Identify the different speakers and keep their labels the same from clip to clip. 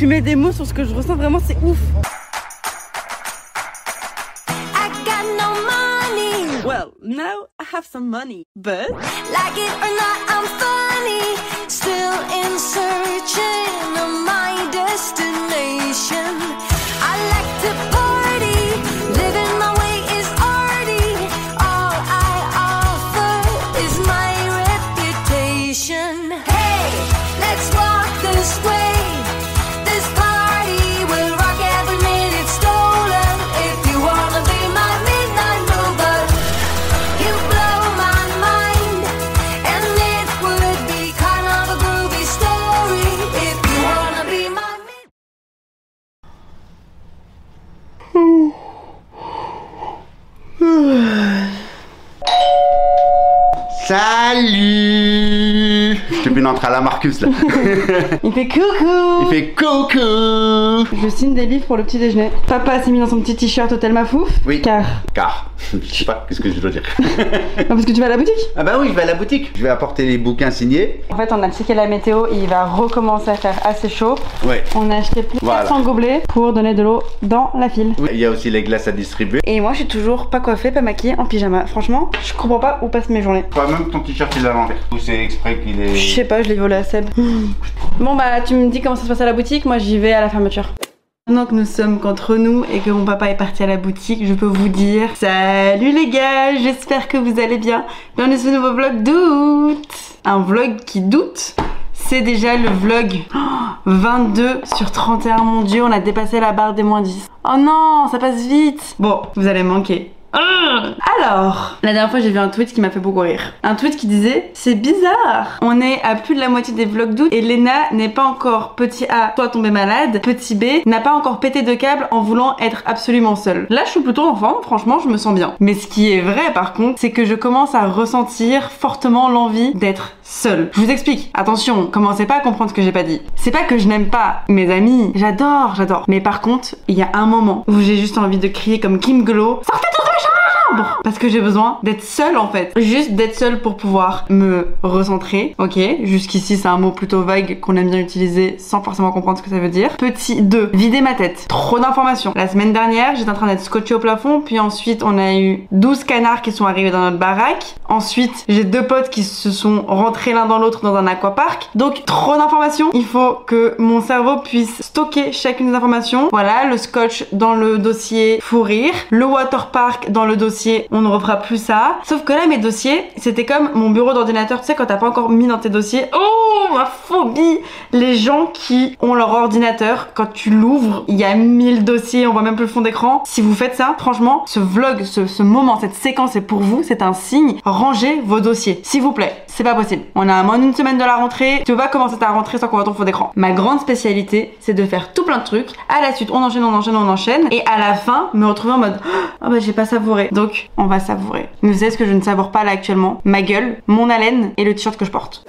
Speaker 1: Tu mets des mots sur ce que je ressens, vraiment, c'est ouf.
Speaker 2: I got no money.
Speaker 1: Well, now I have some money, but
Speaker 2: Like it or not, I'm funny. Still in searching of my destination. I like to
Speaker 3: une entrée à la Marcus là.
Speaker 1: il fait coucou
Speaker 3: Il fait coucou
Speaker 1: Je signe des livres pour le petit déjeuner. Papa s'est mis dans son petit t-shirt Hôtel Mafouf.
Speaker 3: Oui.
Speaker 1: Car.
Speaker 3: Car, je sais pas, qu'est-ce que je dois dire
Speaker 1: Non, parce que tu vas à la boutique
Speaker 3: Ah bah oui, je vais à la boutique. Je vais apporter les bouquins signés.
Speaker 1: En fait, on a checké la météo, il va recommencer à faire assez chaud.
Speaker 3: Ouais.
Speaker 1: On a acheté plus de
Speaker 3: Voilà.
Speaker 1: 400 gobelets pour donner de l'eau dans la file.
Speaker 3: Oui, Il y a aussi les glaces à distribuer.
Speaker 1: Et moi, je suis toujours pas coiffée, pas maquillée, en pyjama. Franchement, je comprends pas où passent mes journées.
Speaker 3: Toi même ton t-shirt il est à l'envers. Ou c'est exprès qu'il est.
Speaker 1: Je sais pas, je l'ai volé à Seb. Bon, bah, tu me dis comment ça se passe à la boutique, moi j'y vais à la fermeture. Maintenant que nous sommes qu'entre nous et que mon papa est parti à la boutique, je peux vous dire Salut les gars, j'espère que vous allez bien. Bienvenue sur ce nouveau vlog d'août. Un vlog qui doute c'est déjà le vlog Oh, 22 sur 31, mon dieu, on a dépassé la barre des moins 10. Oh non, ça passe vite. Bon, vous allez manquer. Ah Alors, la dernière fois j'ai vu un tweet qui m'a fait beaucoup rire. Un tweet qui disait C'est bizarre, on est à plus de la moitié des vlogs d'août et Lena n'est pas encore petit A, soit tombée malade, petit B, n'a pas encore pété de câble en voulant être absolument seule. Là je suis plutôt en forme, franchement je me sens bien. Mais ce qui est vrai par contre, c'est que je commence à ressentir fortement l'envie d'être seule. Je vous explique, attention, commencez pas à comprendre ce que j'ai pas dit. C'est pas que je n'aime pas mes amis, j'adore, j'adore. Mais par contre, il y a un moment où j'ai juste envie de crier comme Kim Glow Sortez Parce que j'ai besoin d'être seule en fait. Juste d'être seule pour pouvoir me recentrer. Ok, jusqu'ici c'est un mot plutôt vague qu'on aime bien utiliser sans forcément comprendre ce que ça veut dire. Petit 2, vider ma tête. Trop d'informations. La semaine dernière, j'étais en train d'être scotché au plafond, puis ensuite on a eu 12 canards qui sont arrivés dans notre baraque. Ensuite, j'ai deux potes qui se sont rentrés l'un dans l'autre dans un aquapark. Donc trop d'informations. Il faut que mon cerveau puisse stocker chacune des informations. Voilà, le scotch dans le dossier fou rire, le waterpark dans le dossier on ne refera plus ça. Sauf que là mes dossiers, c'était comme mon bureau d'ordinateur, tu sais quand t'as pas encore mis dans tes dossiers. Oh ma phobie Les gens qui ont leur ordinateur, quand tu l'ouvres, il y a 1000 dossiers, on voit même plus le fond d'écran. Si vous faites ça, franchement, ce vlog, ce, moment, cette séquence est pour vous, c'est un signe. Rangez vos dossiers, s'il vous plaît. C'est pas possible. On a moins d'une semaine de la rentrée. Tu peux pas commencer ta rentrée sans qu'on voit ton fond d'écran. Ma grande spécialité, c'est de faire tout plein de trucs. À la suite, on enchaîne, on enchaîne, on enchaîne. Et à la fin, me retrouver en mode Oh bah j'ai pas savouré. Donc, on va savourer. Mais vous savez ce que je ne savoure pas là actuellement Ma gueule, mon haleine et le t-shirt que je porte.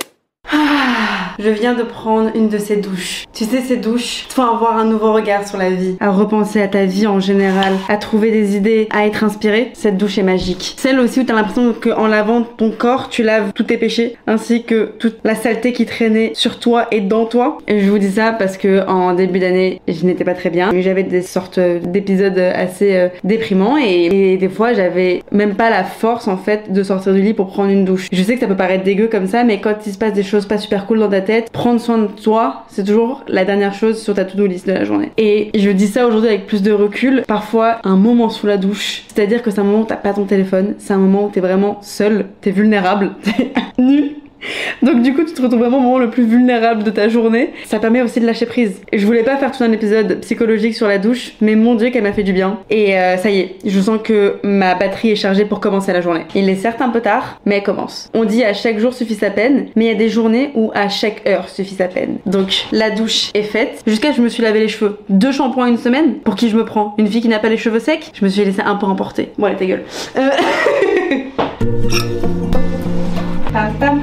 Speaker 1: Je viens de prendre une de ces douches. Tu sais, ces douches font avoir un nouveau regard sur la vie, à repenser à ta vie en général, à trouver des idées, à être inspiré. Cette douche est magique. Celle aussi où t'as l'impression qu'en lavant ton corps, tu laves tous tes péchés, ainsi que toute la saleté qui traînait sur toi et dans toi. Et je vous dis ça parce que en début d'année, je n'étais pas très bien. J'avais des sortes d'épisodes assez euh, déprimants et, et des fois, j'avais même pas la force en fait de sortir du lit pour prendre une douche. Je sais que ça peut paraître dégueu comme ça, mais quand il se passe des choses pas super cool dans ta tête, prendre soin de toi, c'est toujours la dernière chose sur ta to-do list de la journée. Et je dis ça aujourd'hui avec plus de recul. Parfois, un moment sous la douche, c'est-à-dire que c'est un moment où t'as pas ton téléphone, c'est un moment où t'es vraiment seul, t'es vulnérable, t'es nu. Donc du coup, tu te retrouves vraiment au moment le plus vulnérable de ta journée. Ça permet aussi de lâcher prise. Je voulais pas faire tout un épisode psychologique sur la douche, mais mon dieu qu'elle m'a fait du bien. Et euh, ça y est, je sens que ma batterie est chargée pour commencer la journée. Il est certes un peu tard, mais elle commence. On dit à chaque jour suffit sa peine, mais il y a des journées où à chaque heure suffit sa peine. Donc la douche est faite. Jusqu'à je me suis lavé les cheveux. Deux shampoings une semaine? Pour qui je me prends? Une fille qui n'a pas les cheveux secs? Je me suis laissé un peu emporter. Bon allez ta gueule. Euh...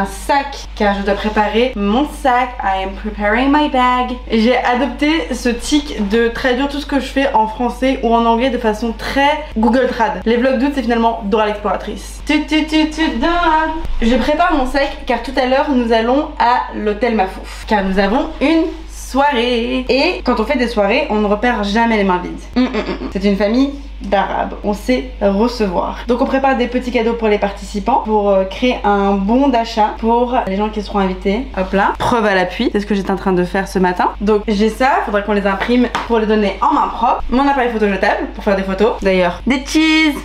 Speaker 1: Un sac car je dois préparer mon sac. I am preparing my bag. J'ai adopté ce tic de traduire tout ce que je fais en français ou en anglais de façon très Google Trad. Les vlogs d'août, c'est finalement Dora l'exploratrice. Tu, tu, tu, tu, Dora. Je prépare mon sac car tout à l'heure, nous allons à l'hôtel Mafouf. Car nous avons une soirée. Et quand on fait des soirées, on ne repère jamais les mains vides. Hum, hum, hum. C'est une famille d'arabes. On sait recevoir. Donc on prépare des petits cadeaux pour les participants pour euh, créer un bon d'achat pour les gens qui seront invités. Hop là. Preuve à l'appui. C'est ce que j'étais en train de faire ce matin. Donc j'ai ça. Faudrait qu'on les imprime pour les donner en main propre. Mon appareil photo jetable pour faire des photos. D'ailleurs, des cheese.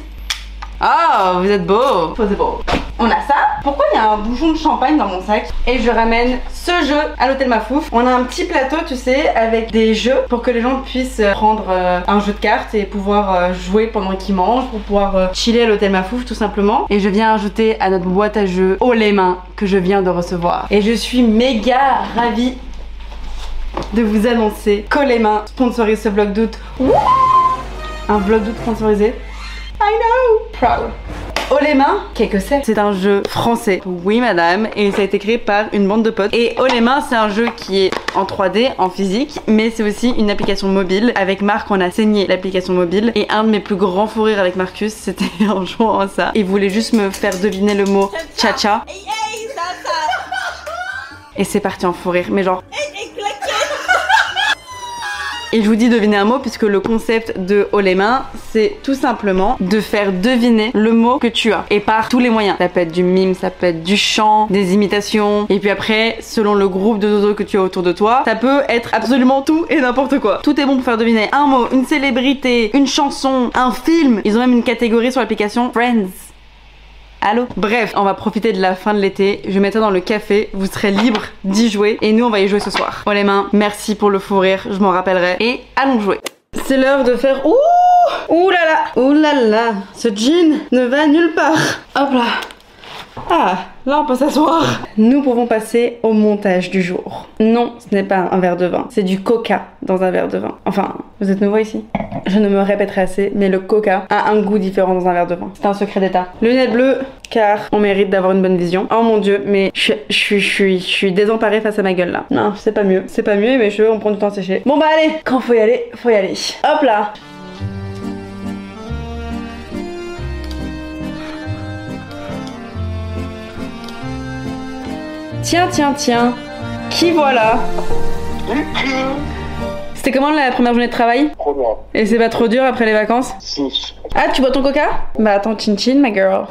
Speaker 1: Oh, vous êtes beau. Beau. On a ça. Pourquoi il y a un bouchon de champagne dans mon sac Et je ramène ce jeu à l'hôtel Mafouf. On a un petit plateau, tu sais, avec des jeux pour que les gens puissent euh, prendre euh, un jeu de cartes et pouvoir euh, jouer pendant qu'ils mangent, pour pouvoir chiller à l'hôtel Mafouf tout simplement. Et je viens ajouter à notre boîte à jeux haut les mains que je viens de recevoir. Et je suis méga ravie de vous annoncer que les mains sponsorisent ce vlog d'août. Un vlog d'août sponsorisé. I know! Proud. Oh les mains, qu'est-ce que c'est? C'est un jeu français. Oui madame, et ça a été créé par une bande de potes. Et Oh les mains, c'est un jeu qui est en 3D, en physique, mais c'est aussi une application mobile. Avec Marc, on a saigné l'application mobile. Et un de mes plus grands fous rires avec Marcus, c'était en jouant à ça. Il voulait juste me faire deviner le mot cha-cha. Et c'est parti en fou rire, mais genre... Et je vous dis deviner un mot puisque le concept de haut les c'est tout simplement de faire deviner le mot que tu as. Et par tous les moyens. Ça peut être du mime, ça peut être du chant, des imitations. Et puis après, selon le groupe de dodo que tu as autour de toi, ça peut être absolument tout et n'importe quoi. Tout est bon pour faire deviner un mot, une célébrité, une chanson, un film. Ils ont même une catégorie sur l'application Friends. Allô Bref, on va profiter de la fin de l'été. Je mets ça dans le café. Vous serez libre d'y jouer. Et nous, on va y jouer ce soir. Oh les mains, merci pour le fou rire. Je m'en rappellerai. Et allons jouer. C'est l'heure de faire. Ouh Ouh là là Ouh là là Ce jean ne va nulle part. Hop là. Ah, là on peut s'asseoir. Nous pouvons passer au montage du jour. Non, ce n'est pas un verre de vin, c'est du coca dans un verre de vin. Enfin, vous êtes nouveau ici Je ne me répéterai assez, mais le coca a un goût différent dans un verre de vin. C'est un secret d'état. Lunettes bleues, car on mérite d'avoir une bonne vision. Oh mon dieu, mais je suis- désemparée face à ma gueule là. Non, c'est pas mieux. C'est pas mieux mes cheveux on prend du temps à sécher. Bon bah allez, quand faut y aller, faut y aller. Hop là Tiens, tiens, tiens. Qui voilà C'était comment la première journée de travail
Speaker 4: Trop loin.
Speaker 1: Et c'est pas trop dur après les vacances
Speaker 4: Si.
Speaker 1: Ah, tu bois ton coca? Bah attends, chin chin, ma girl.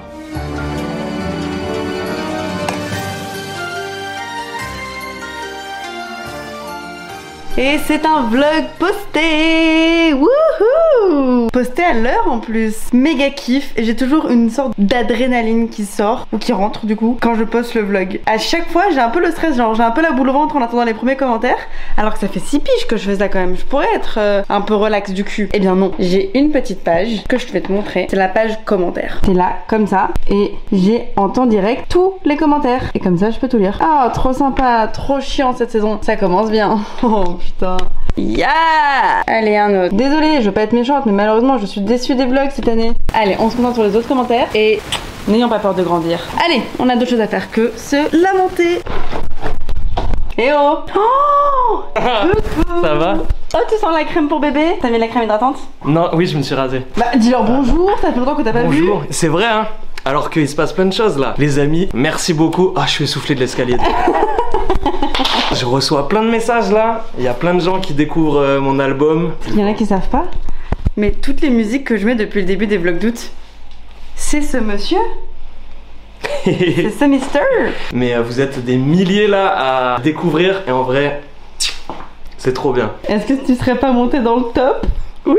Speaker 1: Et c'est un vlog posté. Wouhou Posté à l'heure en plus. Méga kiff. Et j'ai toujours une sorte d'adrénaline qui sort Ou qui rentre du coup Quand je poste le vlog. À chaque fois j'ai un peu le stress Genre j'ai un peu la boule au ventre en attendant les premiers commentaires Alors que ça fait 6 piges que je fais ça quand même. Je pourrais être euh, un peu relax du cul. Eh bien non J'ai une petite page que je vais te montrer. C'est la page commentaires C'est là comme ça Et j'ai en temps direct tous les commentaires. Et comme ça je peux tout lire. Ah trop sympa Trop chiant cette saison. Ça commence bien. Oh putain Yeah Allez, un autre. Désolée, je veux pas être méchante, mais malheureusement, je suis déçue des vlogs cette année. Allez, on se concentre sur les autres commentaires et n'ayons pas peur de grandir. Allez, on a d'autres choses à faire que se lamenter. Eh oh Oh
Speaker 5: Ça va?
Speaker 1: Oh, tu sens la crème pour bébé? T'as mis la crème hydratante?
Speaker 5: Non, oui, je me suis rasé.
Speaker 1: Bah, dis-leur bonjour, ça fait longtemps que t'as pas vu.
Speaker 5: Bonjour. C'est vrai, hein Alors qu'il se passe plein de choses là. Les amis, merci beaucoup. Ah, je suis essoufflé de l'escalier. je reçois plein de messages là. Il y a plein de gens qui découvrent euh, mon album.
Speaker 1: Il y en a qui savent pas, mais toutes les musiques que je mets depuis le début des vlogs d'août, c'est ce monsieur, c'est ce mister?
Speaker 5: Mais euh, vous êtes des milliers là à découvrir. Et en vrai, c'est trop bien.
Speaker 1: Est-ce que tu serais pas monté dans le top?
Speaker 5: Oui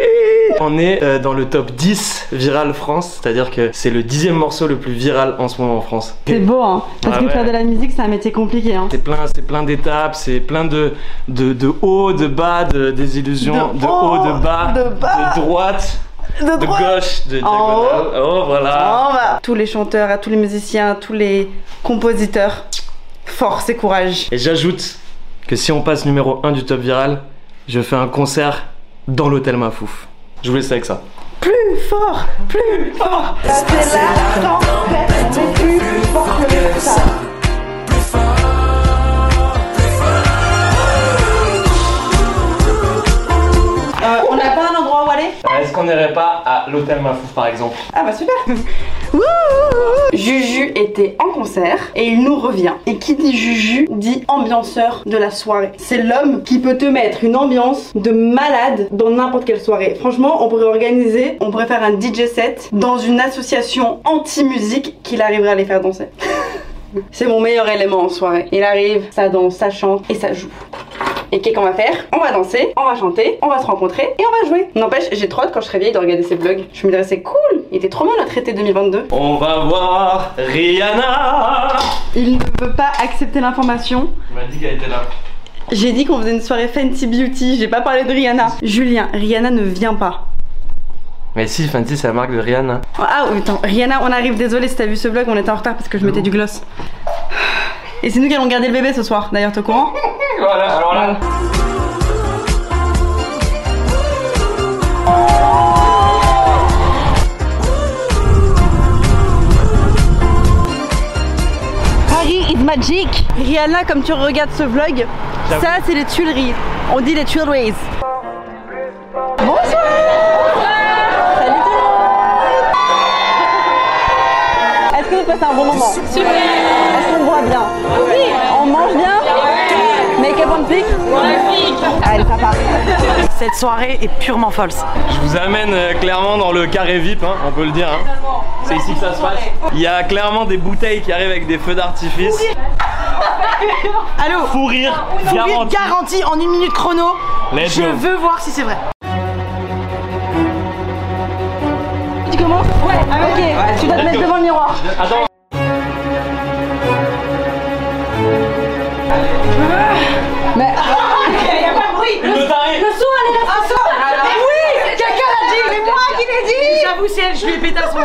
Speaker 5: On est euh, dans le top 10 Viral France, c'est-à-dire que c'est le dixième morceau le plus viral en ce moment en France.
Speaker 1: C'est beau, hein Parce
Speaker 5: Ah
Speaker 1: que
Speaker 5: ouais.
Speaker 1: faire de la musique, c'est un métier compliqué, hein.
Speaker 5: C'est plein, c'est plein d'étapes, c'est plein de, de, de hauts, de bas, de désillusions,
Speaker 1: De
Speaker 5: de,
Speaker 1: haut,
Speaker 5: haut, de bas,
Speaker 1: de bas,
Speaker 5: droite,
Speaker 1: De
Speaker 5: de gauche, de diagonale. Oh voilà.
Speaker 1: Oh, bah. Tous les chanteurs, à tous les musiciens, à tous les compositeurs, force et courage.
Speaker 5: Et j'ajoute que si on passe numéro 1 du top viral, je fais un concert dans l'hôtel Mafouf. Je vous laisse avec ça.
Speaker 1: Plus fort, plus fort. C'est plus fort que ça. Plus fort. On n'a pas un endroit où aller?
Speaker 5: Euh, est-ce qu'on n'irait pas à l'hôtel Mafouf par exemple?
Speaker 1: Ah bah super Juju était en concert et il nous revient. Et qui dit Juju dit ambianceur de la soirée. C'est l'homme qui peut te mettre une ambiance de malade dans n'importe quelle soirée. Franchement, on pourrait organiser, on pourrait faire un DJ set dans une association anti-musique qu'il arriverait à les faire danser. C'est mon meilleur élément en soirée. Il arrive, ça danse, ça chante et ça joue. Et qu'est-ce qu'on va faire? On va danser, on va chanter, on va se rencontrer et on va jouer. N'empêche, j'ai trop hâte quand je serai vieille de regarder ces vlogs. Je me dirais c'est cool, il était trop bien notre été 2022.
Speaker 5: On va voir Rihanna
Speaker 1: Il ne veut pas accepter l'information.
Speaker 5: Il m'a dit qu'elle était là.
Speaker 1: J'ai dit qu'on faisait une soirée Fenty Beauty, j'ai pas parlé de Rihanna. Julien, Rihanna ne vient pas.
Speaker 5: Mais si, Fenty c'est la marque de Rihanna.
Speaker 1: Ah oui, attends, Rihanna, on arrive, désolé si t'as vu ce vlog, on était en retard parce que je mettais du gloss. Et c'est nous qui allons garder le bébé ce soir, d'ailleurs, t'es au courant?
Speaker 5: Voilà, alors là.
Speaker 1: Paris is magic Rihanna, comme tu regardes ce vlog,
Speaker 5: J'avoue.
Speaker 1: ça c'est les Tuileries. On dit les Tuileries. Bonsoir Salut tout le monde Est-ce que vous passez un bon moment? Super Est-ce qu'on boit bien? Oui On mange bien? Allez, ça part Cette soirée est purement false.
Speaker 5: Je vous amène euh, clairement dans le carré VIP, hein, on peut le dire. hein. C'est ici que ça se passe. Il y a clairement des bouteilles qui arrivent avec des feux d'artifice.
Speaker 1: Allô
Speaker 5: Fou rire,
Speaker 1: Faut
Speaker 5: garanti.
Speaker 1: garantie en une minute chrono.
Speaker 5: Let's
Speaker 1: Je
Speaker 5: go.
Speaker 1: veux voir si c'est vrai. Tu commences? Ouais. ok. tu dois te mettre
Speaker 5: go.
Speaker 1: devant le miroir.
Speaker 5: Attends.
Speaker 1: Son.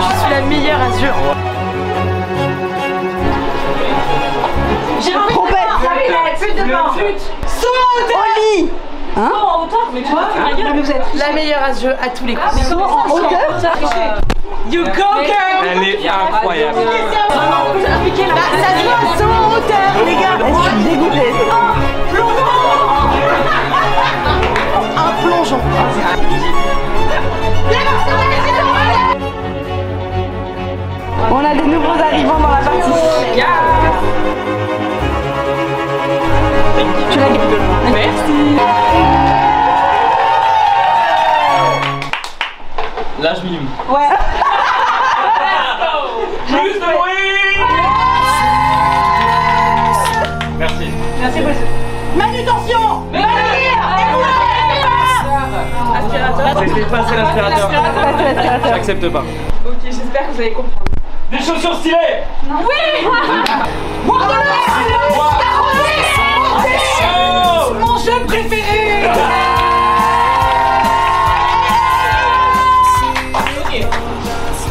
Speaker 1: Je suis la meilleure Azure. J'ai un trompette. Au lit. Hein La meilleure jeu à tous les coups. Saut en hauteur You go girl
Speaker 5: Elle est incroyable.
Speaker 1: Bah, Ça se voit, saut en hauteur les gars Je suis dégoûtée Un plongeon. On
Speaker 5: passer l'aspirateur. J'accepte pas.
Speaker 1: Ok, j'espère que vous allez comprendre.
Speaker 5: Des chaussures stylées. Oh
Speaker 1: Mon jeu préféré.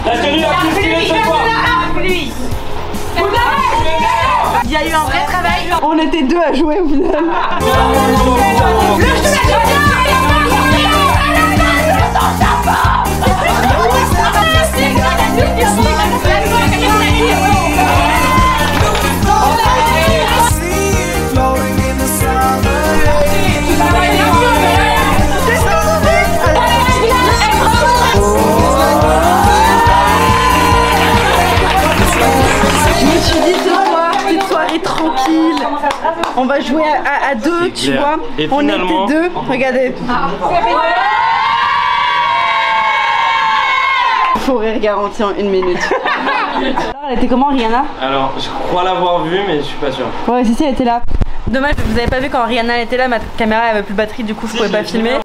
Speaker 5: La tenue la plus stylée cette fois
Speaker 1: Il y a eu un vrai travail. On était deux à jouer au final.
Speaker 4: Floating in the summer
Speaker 1: On va jouer à, à- à deux, tu
Speaker 5: clair.
Speaker 1: vois.
Speaker 5: Et
Speaker 1: On
Speaker 5: finalement-
Speaker 1: était deux. Regardez. Faut rire garanti en une minute. Alors, elle était comment Rihanna?
Speaker 5: Alors, je crois l'avoir vue, mais je suis pas sûr.
Speaker 1: Ouais, si, si, elle était là. Dommage, vous avez pas vu quand Rihanna était là, ma caméra avait plus de batterie, du coup je pouvais pas filmer.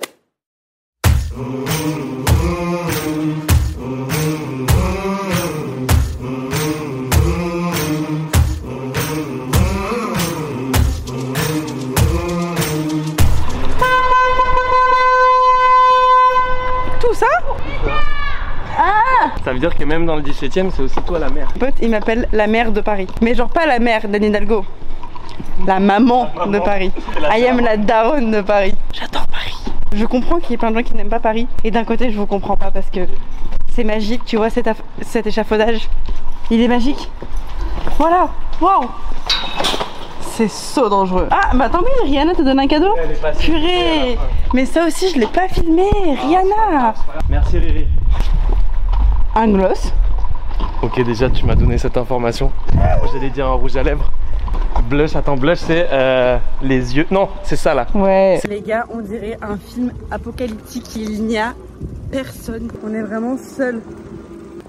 Speaker 5: Même dans le 17 e c'est aussi toi la mère.
Speaker 1: Pote, il m'appelle la mère de Paris. Mais genre pas la mère d'Anne Hidalgo. La maman de Paris.
Speaker 5: La
Speaker 1: I am la daronne de Paris. J'adore Paris. Je comprends qu'il y ait plein de gens qui n'aiment pas Paris. Et d'un côté, je vous comprends pas parce que c'est magique, tu vois, cet, échafaudage? Il est magique. Voilà. Waouh. C'est so dangereux. Ah, bah tant pis, Rihanna te donne un cadeau? Purée.
Speaker 5: la.
Speaker 1: Mais ça aussi, je l'ai pas filmé. Rihanna.
Speaker 5: Merci Riri.
Speaker 1: Un gloss.
Speaker 5: Ok, déjà tu m'as donné cette information. Moi j'allais dire un rouge à lèvres. Blush, attends, blush c'est euh, les yeux. Non, c'est ça là.
Speaker 1: Ouais. Les gars, on dirait un film apocalyptique. Il n'y a personne. On est vraiment seuls.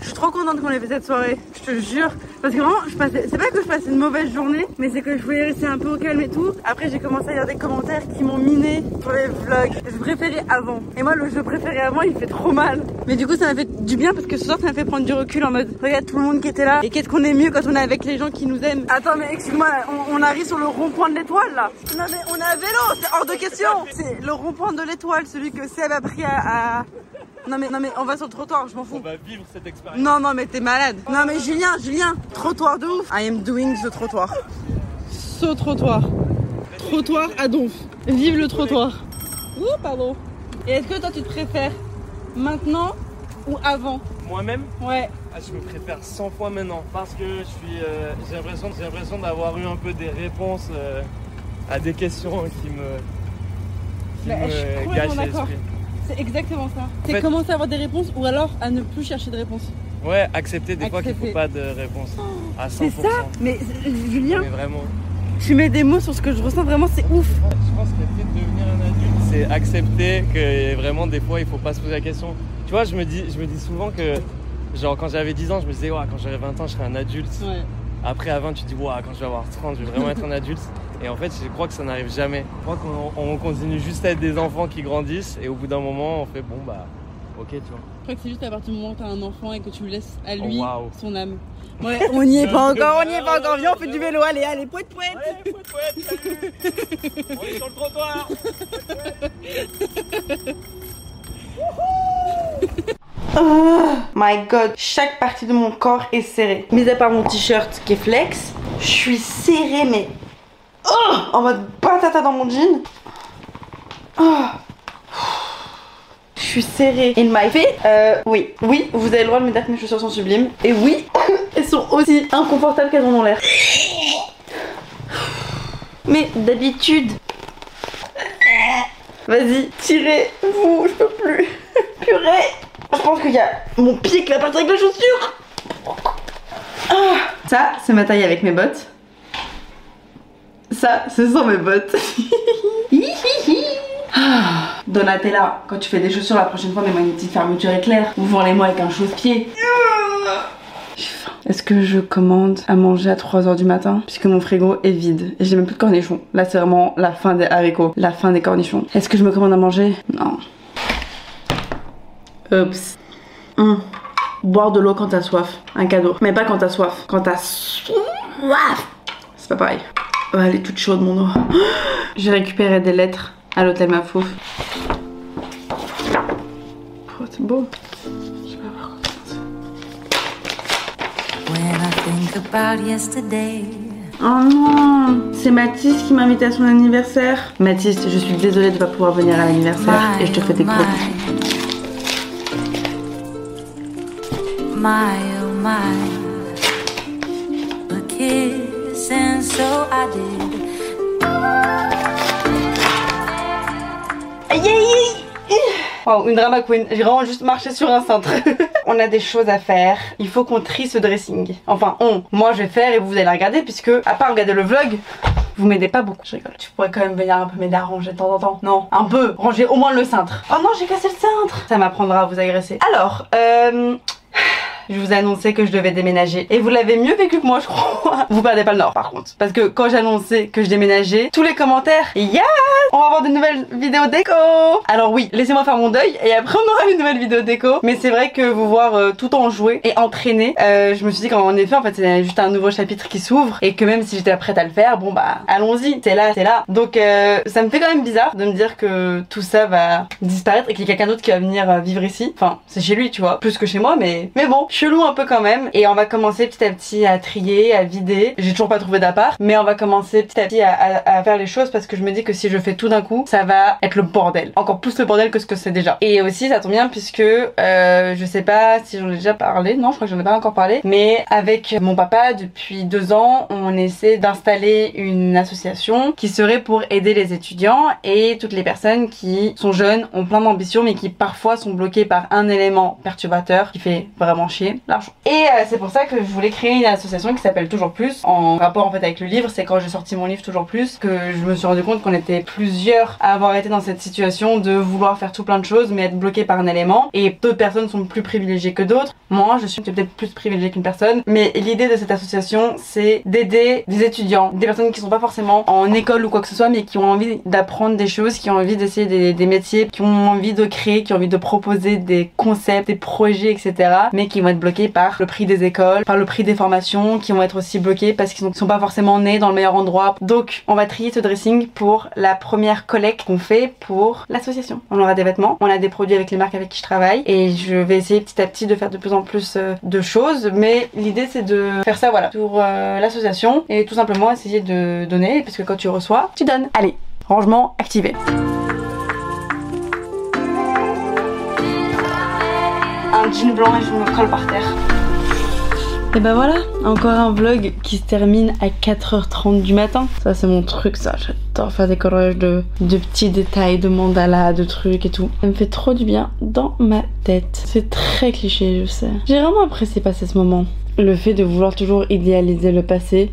Speaker 1: Je suis trop contente qu'on ait fait cette soirée, je te jure. Parce que vraiment, je passais, c'est pas que je passais une mauvaise journée, mais c'est que je voulais rester un peu au calme et tout. Après, j'ai commencé à lire des commentaires qui m'ont miné pour les vlogs. Je préférais avant. Et moi, le jeu préféré avant, il fait trop mal. Mais du coup, ça m'a fait du bien parce que ce soir, ça m'a fait prendre du recul en mode, regarde tout le monde qui était là. Et qu'est-ce qu'on est mieux quand on est avec les gens qui nous aiment? Attends, mais excuse-moi, on, on arrive sur le rond-point de l'étoile là. Non, mais on est à vélo, c'est hors de question. C'est le rond-point de l'étoile, celui que Seb a pris à- Non, mais, non, mais on va sur le trottoir, je m'en fous.
Speaker 5: va vivre cette expérience.
Speaker 1: Non, non, mais t'es malade. Non, mais Julien, Julien, trottoir de ouf. I am doing the trottoir. Ce trottoir. Trottoir à donf. Vive le trottoir. Ouh, pardon. Et est-ce que toi, tu te préfères maintenant ou avant?
Speaker 5: Moi-même,
Speaker 1: Ouais.
Speaker 5: ah, je me préfère 100 fois maintenant parce que je suis, euh, j'ai l'impression, j'ai l'impression d'avoir eu un peu des réponses euh, à des questions qui me, qui
Speaker 1: Bah, je suis
Speaker 5: me gâchent
Speaker 1: d'accord.
Speaker 5: l'esprit.
Speaker 1: C'est exactement ça. C'est
Speaker 5: fait-
Speaker 1: commencer à avoir des réponses ou alors à ne plus chercher de réponses.
Speaker 5: Ouais, accepter des fois qu'il
Speaker 1: Accepter.
Speaker 5: faut pas de réponse à 100%.
Speaker 1: C'est ça Mais Julien,
Speaker 5: Mais vraiment.
Speaker 1: tu mets des mots sur ce que je ressens, vraiment, c'est ouf.
Speaker 5: Je pense que le fait de devenir un adulte, c'est accepter que vraiment des fois il faut pas se poser la question. Tu vois, je me dis, je me dis souvent que genre quand j'avais 10 ans, je me disais ouais, quand j'aurai 20 ans, je serai un adulte.
Speaker 1: Ouais.
Speaker 5: Après à 20, tu dis ouais, quand je vais avoir 30, je vais vraiment être un adulte. Et en fait, je crois que ça n'arrive jamais. Je crois qu'on on continue juste à être des enfants qui grandissent et au bout d'un moment, on fait bon bah OK, tu vois.
Speaker 1: Je crois que c'est juste à partir du moment où t'as un enfant et que tu laisses à lui
Speaker 5: Oh,
Speaker 1: son âme. Ouais, on n'y est pas encore, on n'y est pas encore. Viens, on fait du vélo, allez, allez, poète, poète.
Speaker 5: On est sur le trottoir.
Speaker 1: Oh my god, chaque partie de mon corps est serrée. Mis à part mon t-shirt qui est flex, je suis serrée, mais. Oh en mode patata dans mon jean. Oh. Je suis serrée in my feet. Euh, oui, oui, vous avez le droit de me dire que mes chaussures sont sublimes. Et oui, elles sont aussi inconfortables qu'elles en ont l'air. Mais d'habitude. Vas-y, tirez, vous, je peux plus. Purée. Je pense qu'il y a mon pied qui va partir avec la chaussure. Ah. Ça, c'est ma taille avec mes bottes. Ça, ce sont mes bottes. Donatella, quand tu fais des chaussures la prochaine fois, mets-moi une petite fermeture éclair. Ouvrez-les-moi avec un chausse-pied. Est-ce que je commande à manger à 3h du matin? Puisque mon frigo est vide et j'ai même plus de cornichons. Là, c'est vraiment la fin des haricots, la fin des cornichons. Est-ce que je me commande à manger? Non. Oups. Hum. Boire de l'eau quand t'as soif. Un cadeau. Mais pas quand t'as soif. Quand t'as soif. C'est pas pareil. Oh, elle est toute chaude mon eau. J'ai récupéré des lettres à l'hôtel Mafouf. Oh, c'est beau. Je vais voir comment
Speaker 2: When I think about yesterday,
Speaker 1: Oh non, c'est Mathis qui m'a invité à son anniversaire. Mathis, je suis désolée de pas pouvoir venir à l'anniversaire et je te fais des gros
Speaker 2: my oh my, a
Speaker 1: Wow, une drama queen. J'ai vraiment juste marché sur un cintre. on a des choses à faire. Il faut qu'on trie ce dressing. Enfin, on. Moi, je vais faire et vous allez regarder puisque, à part regarder le vlog, vous m'aidez pas beaucoup. Je rigole. Tu pourrais quand même venir un peu m'aider à ranger de temps en temps. Non, un peu. Ranger au moins le cintre. Oh non, j'ai cassé le cintre. Ça m'apprendra à vous agresser. Alors, euh... Je vous ai annoncé que je devais déménager et vous l'avez mieux vécu que moi je crois. Vous perdez pas le nord par contre. Parce que quand annoncé que je déménageais, tous les commentaires, yes On va avoir de nouvelles vidéos déco Alors oui, laissez-moi faire mon deuil et après on aura une nouvelle vidéo déco. Mais c'est vrai que vous voir euh, tout en jouer et entraîner, euh, je me suis dit qu'en effet en fait c'est juste un nouveau chapitre qui s'ouvre et que même si j'étais prête à le faire, bon bah allons-y, c'est là, c'est là. Donc euh, ça me fait quand même bizarre de me dire que tout ça va disparaître et qu'il y a quelqu'un d'autre qui va venir euh, vivre ici. Enfin, c'est chez lui, tu vois, plus que chez moi, mais mais bon, chelou un peu quand même. Et on va commencer petit à petit à trier, à vider. J'ai toujours pas trouvé d'appart, mais on va commencer petit à petit à, faire les choses parce que je me dis que si je fais tout d'un coup, ça va être le bordel. Encore plus le bordel que ce que c'est déjà. Et aussi, ça tombe bien puisque euh, je sais pas si j'en ai déjà parlé. Non, je crois que j'en ai pas encore parlé. Mais avec mon papa, depuis deux ans, on essaie d'installer une association qui serait pour aider les étudiants et toutes les personnes qui sont jeunes, ont plein d'ambitions, mais qui parfois sont bloquées par un élément perturbateur qui fait vraiment chier l'argent. Et euh, c'est pour ça que je voulais créer une association qui s'appelle Toujours Plus, en rapport en fait avec le livre. C'est quand j'ai sorti mon livre Toujours Plus que je me suis rendu compte qu'on était plusieurs à avoir été dans cette situation de vouloir faire tout plein de choses, mais être bloqué par un élément. Et d'autres personnes sont plus privilégiées que d'autres. Moi, je suis peut-être plus privilégiée qu'une personne. Mais l'idée de cette association, c'est d'aider des étudiants, des personnes qui sont pas forcément en école ou quoi que ce soit, mais qui ont envie d'apprendre des choses, qui ont envie d'essayer des, métiers, qui ont envie de créer, qui ont envie de proposer des concepts, des projets, etc. Mais qui vont bloqués par le prix des écoles, par le prix des formations, qui vont être aussi bloqués parce qu'ils sont- sont pas forcément nés dans le meilleur endroit. Donc, on va trier ce dressing pour la première collecte qu'on fait pour l'association. On aura des vêtements, on a des produits avec les marques avec qui je travaille et je vais essayer petit à petit de faire de plus en plus euh, de choses. Mais l'idée c'est de faire ça voilà pour euh, l'association et tout simplement essayer de donner parce que quand tu reçois, tu donnes. Allez, rangement activé. Jean blanc et je me colle par terre. Et bah voilà, encore un vlog qui se termine à 4h30 du matin. Ça c'est mon truc ça, j'adore faire des collages de, de petits détails, de mandalas, de trucs et tout. Ça me fait trop du bien dans ma tête. C'est très cliché, je sais. J'ai vraiment apprécié passer ce moment. Le fait de vouloir toujours idéaliser le passé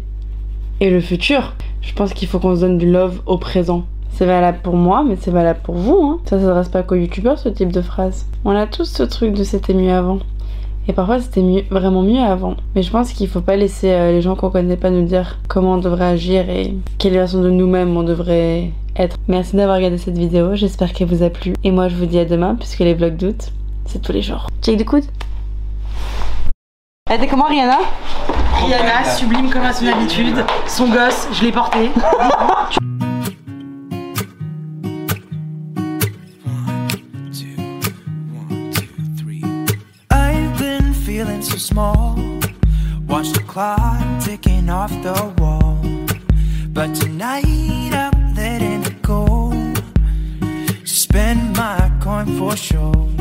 Speaker 1: et le futur. Je pense qu'il faut qu'on se donne du love au présent. C'est valable pour moi, mais c'est valable pour vous. Hein. Ça s'adresse pas qu'aux youtubeurs ce type de phrase. On a tous ce truc de c'était mieux avant. Et parfois c'était mieux, vraiment mieux avant. Mais je pense qu'il faut pas laisser euh, les gens qu'on connaît pas nous dire comment on devrait agir et quelle version de nous-mêmes on devrait être. Merci d'avoir regardé cette vidéo, j'espère qu'elle vous a plu. Et moi je vous dis à demain puisque les vlogs d'août, c'est tous les jours. Check de coude Elle était comment Rihanna?
Speaker 6: Rihanna, sublime comme à son habitude. Son gosse, je l'ai porté.
Speaker 4: small. Watch the clock ticking off the wall. But tonight I'm letting it go. Spend my coin for sure.